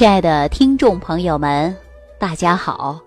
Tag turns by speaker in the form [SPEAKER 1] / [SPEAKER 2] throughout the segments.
[SPEAKER 1] 亲爱的听众朋友们，大家好！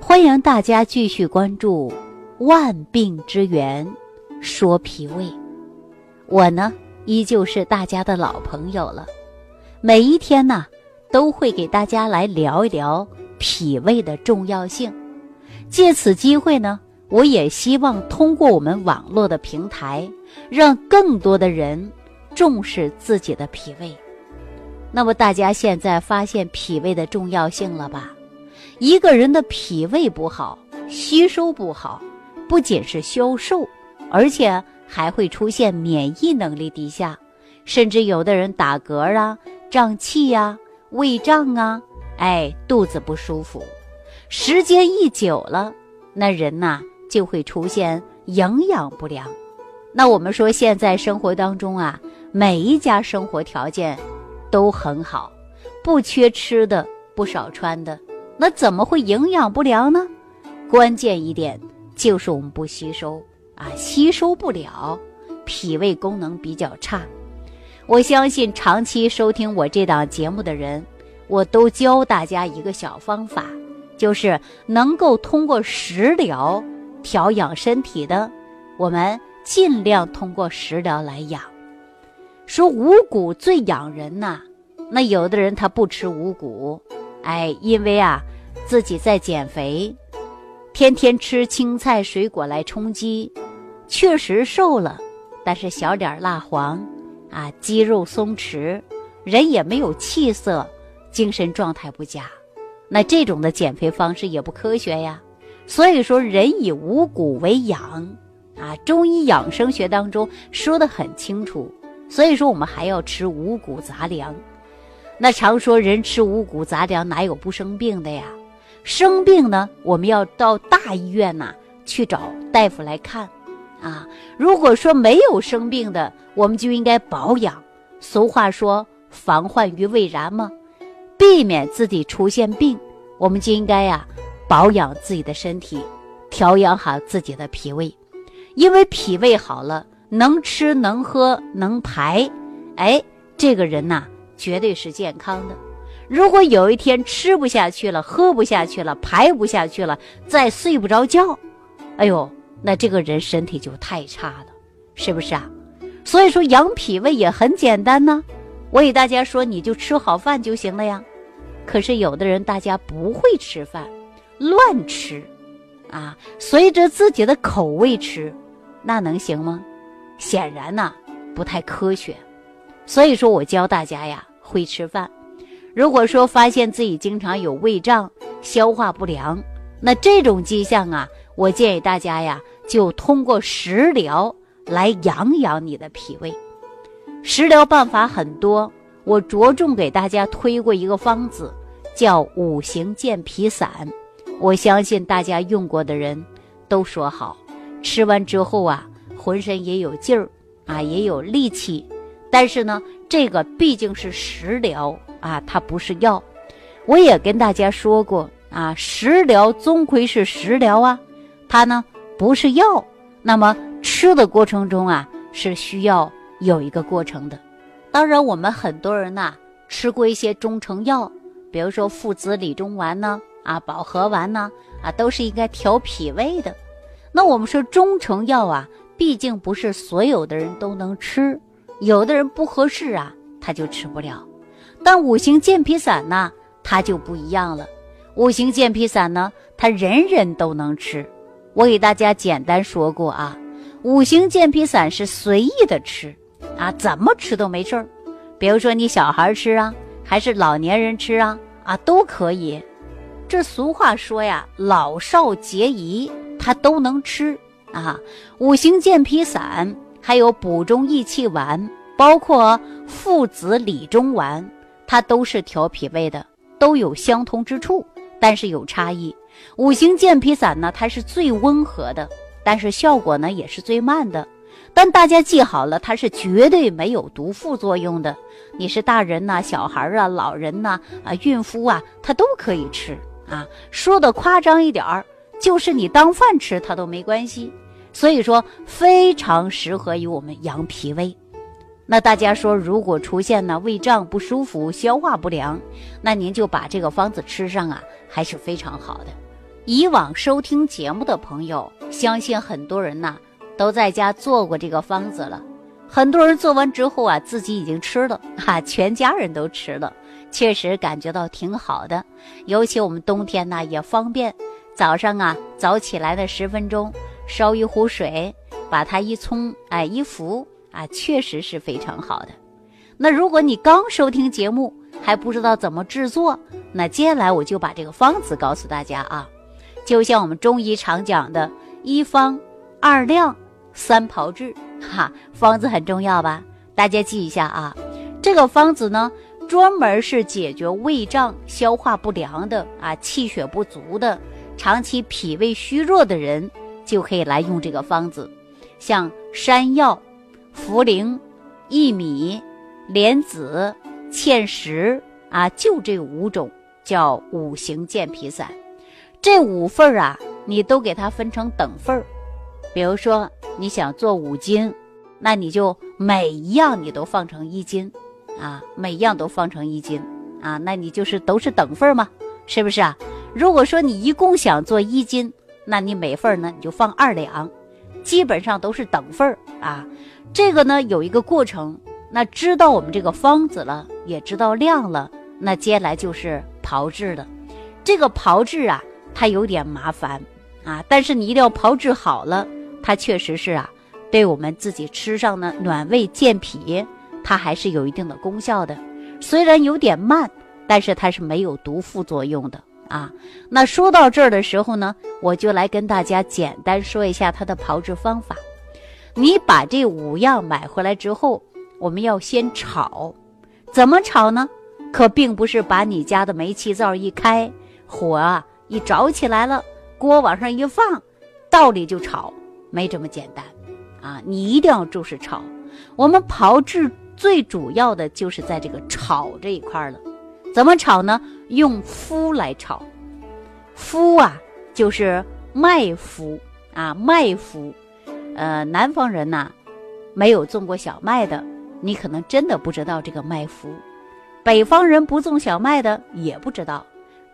[SPEAKER 1] 欢迎大家继续关注《万病之源说脾胃》。我呢，依旧是大家的老朋友了。每一天呢，都会给大家来聊一聊脾胃的重要性。借此机会呢，我也希望通过我们网络的平台，让更多的人重视自己的脾胃。那么大家现在发现脾胃的重要性了吧？一个人的脾胃不好，吸收不好，不仅是消瘦，而且还会出现免疫能力低下，甚至有的人打嗝啊、胀气呀、胃胀啊，哎，肚子不舒服。时间一久了，那人呐就会出现营养不良。那我们说现在生活当中啊，每一家生活条件。都很好，不缺吃的，不少穿的，那怎么会营养不良呢？关键一点就是我们不吸收啊，吸收不了，脾胃功能比较差。我相信长期收听我这档节目的人，我都教大家一个小方法，就是能够通过食疗调养身体的，我们尽量通过食疗来养。说五谷最养人呐，那有的人他不吃五谷，哎，因为啊自己在减肥，天天吃青菜水果来充饥，确实瘦了，但是小脸蜡黄，啊肌肉松弛，人也没有气色，精神状态不佳，那这种的减肥方式也不科学呀。所以说，人以五谷为养，啊，中医养生学当中说的很清楚。所以说，我们还要吃五谷杂粮。那常说人吃五谷杂粮，哪有不生病的呀？生病呢，我们要到大医院呐去找大夫来看。啊，如果说没有生病的，我们就应该保养。俗话说“防患于未然”嘛，避免自己出现病，我们就应该呀保养自己的身体，调养好自己的脾胃，因为脾胃好了。能吃能喝能排，哎，这个人呐绝对是健康的。如果有一天吃不下去了，喝不下去了，排不下去了，再睡不着觉，哎呦，那这个人身体就太差了，是不是啊？所以说养脾胃也很简单呢。我给大家说，你就吃好饭就行了呀。可是有的人大家不会吃饭，乱吃，啊，随着自己的口味吃，那能行吗？显然呢，不太科学，所以说我教大家呀，会吃饭。如果说发现自己经常有胃胀、消化不良，那这种迹象啊，我建议大家呀，就通过食疗来养养你的脾胃。食疗办法很多，我着重给大家推过一个方子，叫五行健脾散。我相信大家用过的人都说好，吃完之后啊。浑身也有劲儿，啊，也有力气，但是呢，这个毕竟是食疗啊，它不是药。我也跟大家说过啊，食疗终归是食疗啊，它呢不是药。那么吃的过程中啊，是需要有一个过程的。当然，我们很多人呐吃过一些中成药，比如说附子理中丸呢，啊，保和丸呢，啊，都是应该调脾胃的。那我们说中成药啊。毕竟不是所有的人都能吃，有的人不合适啊，他就吃不了。但五行健脾散呢，它就不一样了。五行健脾散呢，它人人都能吃。我给大家简单说过啊，五行健脾散是随意的吃啊，怎么吃都没事儿。比如说你小孩吃啊，还是老年人吃啊，啊都可以。这俗话说呀，老少皆宜，他都能吃。啊，五行健脾散，还有补中益气丸，包括附子理中丸，它都是调脾胃的，都有相通之处，但是有差异。五行健脾散呢，它是最温和的，但是效果呢也是最慢的。但大家记好了，它是绝对没有毒副作用的。你是大人呐，小孩啊，老人呐，啊，孕妇啊，它都可以吃啊。说的夸张一点儿，就是你当饭吃它都没关系。所以说非常适合于我们养脾胃。那大家说，如果出现呢胃胀不舒服、消化不良，那您就把这个方子吃上啊，还是非常好的。以往收听节目的朋友，相信很多人呢都在家做过这个方子了。很多人做完之后啊，自己已经吃了，哈，全家人都吃了，确实感觉到挺好的。尤其我们冬天呢也方便，早上啊早起来的十分钟，烧一壶水，把它一冲，哎，一服啊，确实是非常好的。那如果你刚收听节目还不知道怎么制作，那接下来我就把这个方子告诉大家啊。就像我们中医常讲的“一方二量三炮制”，哈，方子很重要吧？大家记一下啊。这个方子呢，专门是解决胃胀、消化不良的啊，气血不足的，长期脾胃虚弱的人就可以来用这个方子。像山药、茯苓、薏米、莲子、芡实啊，就这五种叫五行健脾散。这五份儿啊，你都给它分成等份儿。比如说，你想做五斤，那你就每一样你都放成一斤，啊，每一样都放成一斤，啊，那你就是都是等份儿嘛，是不是啊？如果说你一共想做一斤，那你每份儿呢你就放二两，基本上都是等份儿啊。这个呢有一个过程，那知道我们这个方子了，也知道量了，那接下来就是炮制了。这个炮制啊。它有点麻烦啊，但是你一定要炮制好了，它确实是啊，对我们自己吃上呢暖胃健脾，它还是有一定的功效的。虽然有点慢，但是它是没有毒副作用的啊。那说到这儿的时候呢，我就来跟大家简单说一下它的炮制方法。你把这五样买回来之后，我们要先炒，怎么炒呢？可并不是把你家的煤气灶一开火啊。一着起来了，锅往上一放，道理就炒，没这么简单，啊！你一定要重视炒。我们炮制最主要的就是在这个炒这一块了。怎么炒呢？用麸来炒。麸啊，就是麦麸啊，麦麸。呃，南方人呐，没有种过小麦的，你可能真的不知道这个麦麸。北方人不种小麦的，也不知道。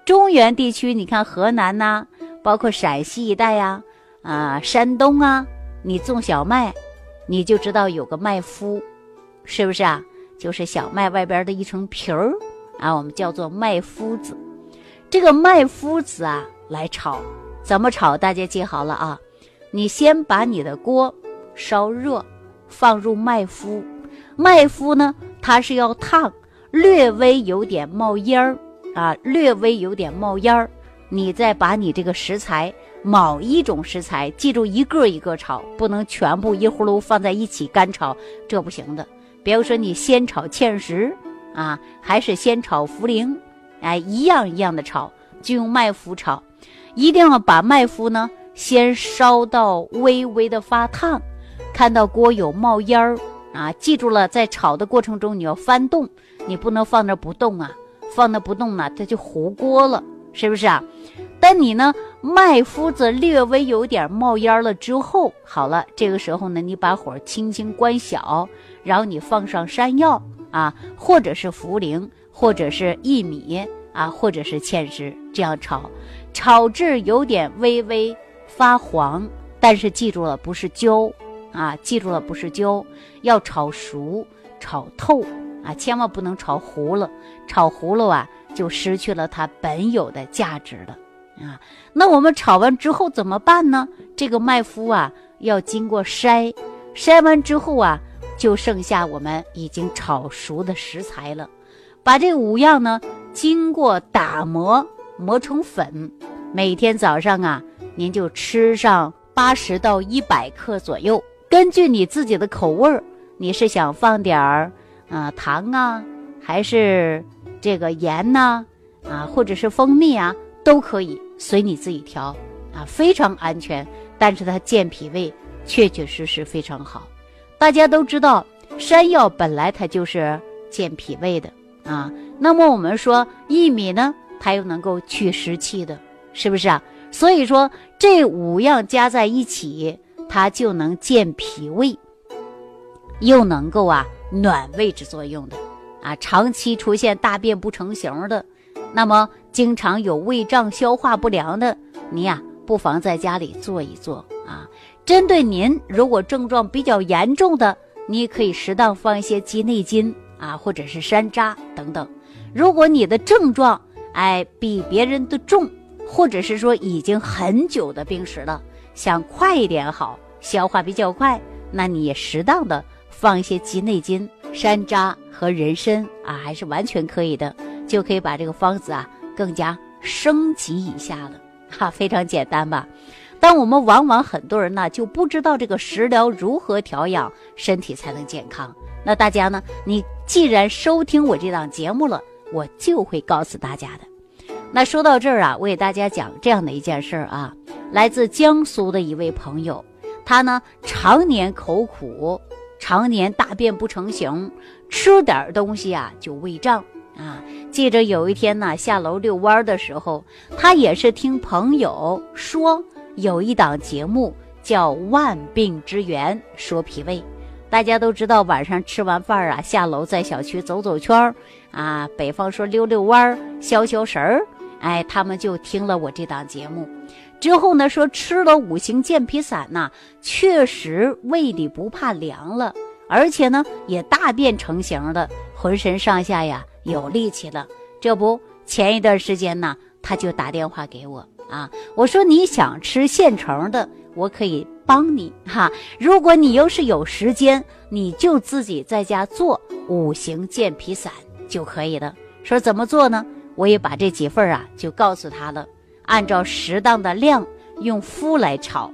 [SPEAKER 1] 中原地区，你看河南呐，包括陕西一带呀，啊，山东啊，你种小麦，你就知道有个麦麸，是不是啊？就是小麦外边的一层皮儿啊，我们叫做麦麸子。这个麦麸子啊，来炒，怎么炒？大家记好了啊！你先把你的锅烧热，放入麦麸，麦麸呢，它是要烫，略微有点冒烟儿。啊，略微有点冒烟儿，你再把你这个食材某一种食材，记住一个一个炒，不能全部一葫芦放在一起干炒，这不行的。比如说你先炒芡实啊，还是先炒茯苓，哎，一样一样的炒，就用麦麸炒，一定要把麦麸呢先烧到微微的发烫，看到锅有冒烟儿啊，记住了，在炒的过程中你要翻动，你不能放那不动啊。放那不动呢，它就糊锅了，是不是啊？但你呢，麦麸子略微有点冒烟了之后，好了，这个时候呢，你把火轻轻关小，然后你放上山药啊，或者是茯苓，或者是薏米啊，或者是芡实，这样炒，炒至有点微微发黄，但是记住了，不是焦啊，记住了，不是焦，要炒熟，炒透。啊，千万不能炒糊了，炒糊了啊，就失去了它本有的价值了啊。那我们炒完之后怎么办呢？这个麦麸啊，要经过筛，筛完之后啊，就剩下我们已经炒熟的食材了。把这五样呢，经过打磨磨成粉，每天早上啊，您就吃上八十到一百克左右，根据你自己的口味儿，你是想放点儿。啊，糖啊，还是这个盐呐，啊，或者是蜂蜜啊，都可以随你自己调啊，非常安全。但是它健脾胃，确确实实非常好。大家都知道，山药本来它就是健脾胃的啊。那么我们说薏米呢，它又能够去湿气的，是不是啊？所以说这五样加在一起，它就能健脾胃，又能够啊。暖胃之作用的。啊，长期出现大便不成形的，那么经常有胃胀、消化不良的，你呀，不妨在家里做一做啊。针对您，如果症状比较严重的，你可以适当放一些鸡内金啊，或者是山楂等等。如果你的症状哎比别人的重，或者是说已经很久的病史了，想快一点好，消化比较快，那你也适当的放一些鸡内金。山楂和人参啊，还是完全可以的，就可以把这个方子啊更加升级一下了，哈，非常简单吧？但我们往往很多人呢就不知道这个食疗如何调养身体才能健康。那大家呢，你既然收听我这档节目了，我就会告诉大家的。那说到这儿啊，我给大家讲这样的一件事儿啊，来自江苏的一位朋友，他呢常年口苦。常年大便不成形，吃点东西啊就胃胀啊。记着有一天呢，下楼遛弯的时候，他也是听朋友说有一档节目叫《万病之源》，说脾胃。大家都知道，晚上吃完饭啊，下楼在小区走走圈儿啊，北方说溜溜弯儿、消消食儿。哎，他们就听了我这档节目。之后呢，说吃了五行健脾散呐，确实胃里不怕凉了，而且呢也大便成型了，浑身上下呀有力气了。这不，前一段时间呢，他就打电话给我啊，我说你想吃现成的，我可以帮你哈。如果你要是有时间，你就自己在家做五行健脾散就可以了。说怎么做呢？我也把这几份啊就告诉他了。按照适当的量用麸来炒，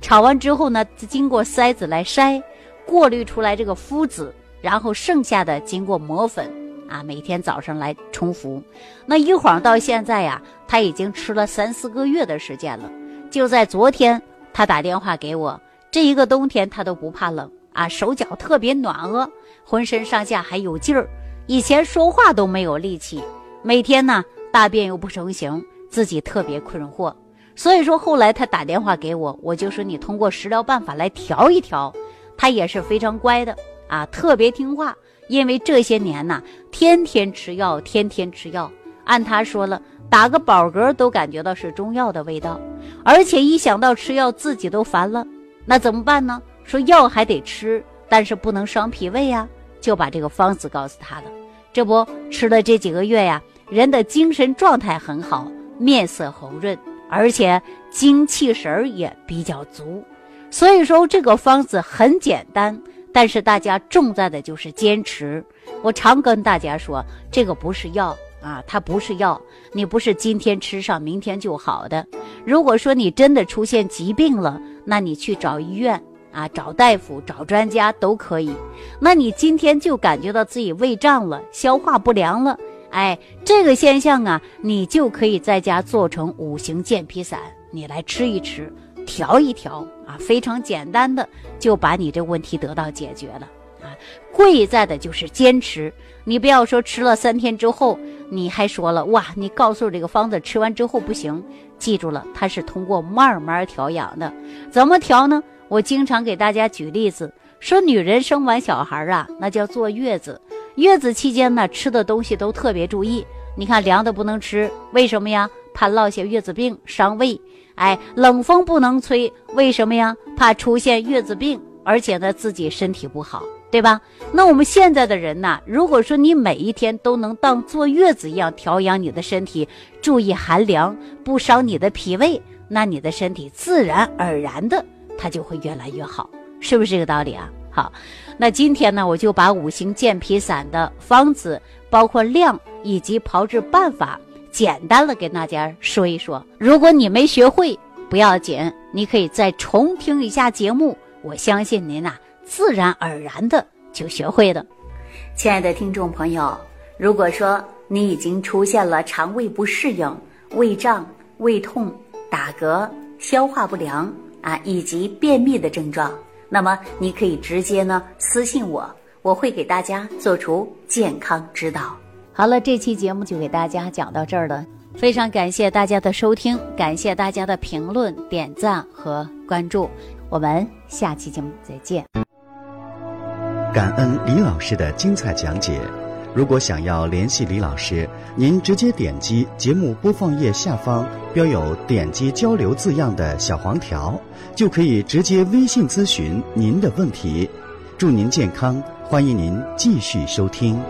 [SPEAKER 1] 炒完之后呢，经过筛子来筛，过滤出来这个麸子，然后剩下的经过磨粉啊，每天早上来冲服。那一晃到现在呀，他已经吃了三四个月的时间了。就在昨天，他打电话给我，这一个冬天他都不怕冷啊，手脚特别暖和，浑身上下还有劲儿，以前说话都没有力气，每天呢大便又不成形。自己特别困惑，所以说后来他打电话给我，我就说你通过食疗办法来调一调，他也是非常乖的啊，特别听话。因为这些年呐，天天吃药，天天吃药，按他说了，打个饱嗝都感觉到是中药的味道，而且一想到吃药自己都烦了，那怎么办呢？说药还得吃，但是不能伤脾胃呀，就把这个方子告诉他了。这不吃了这几个月呀，人的精神状态很好。面色红润，而且精气神儿也比较足，所以说这个方子很简单，但是大家重在的就是坚持。我常跟大家说，这个不是药啊，它不是药，你不是今天吃上明天就好的。如果说你真的出现疾病了，那你去找医院啊，找大夫、找专家都可以。那你今天就感觉到自己胃胀了，消化不良了。哎，这个现象啊，你就可以在家做成五行健脾散，你来吃一吃，调一调啊，非常简单的就把你这问题得到解决了啊。贵在的就是坚持，你不要说吃了三天之后，你还说了哇，你告诉这个方子吃完之后不行，记住了，它是通过慢慢调养的，怎么调呢？我经常给大家举例子，说女人生完小孩啊，那叫坐月子。月子期间呢，吃的东西都特别注意。你看凉的不能吃，为什么呀？怕落下月子病伤胃。哎，冷风不能吹，为什么呀？怕出现月子病，而且呢自己身体不好，对吧？那我们现在的人呢，如果说你每一天都能当坐月子一样调养你的身体，注意寒凉，不伤你的脾胃，那你的身体自然而然的它就会越来越好，是不是这个道理啊？好，那今天呢，我就把五行健脾散的方子，包括量以及炮制办法，简单的跟大家说一说。如果你没学会，不要紧，你可以再重听一下节目，我相信您呐，自然而然的就学会了。亲爱的听众朋友，如果说你已经出现了肠胃不适应、胃胀、胃痛、打嗝、消化不良啊，以及便秘的症状。那么你可以直接呢私信我，我会给大家做出健康指导。好了，这期节目就给大家讲到这儿了，非常感谢大家的收听，感谢大家的评论、点赞和关注，我们下期节目再见。
[SPEAKER 2] 感恩李老师的精彩讲解。如果想要联系李老师，您直接点击节目播放页下方标有“点击交流”字样的小黄条，就可以直接微信咨询您的问题。祝您健康，欢迎您继续收听。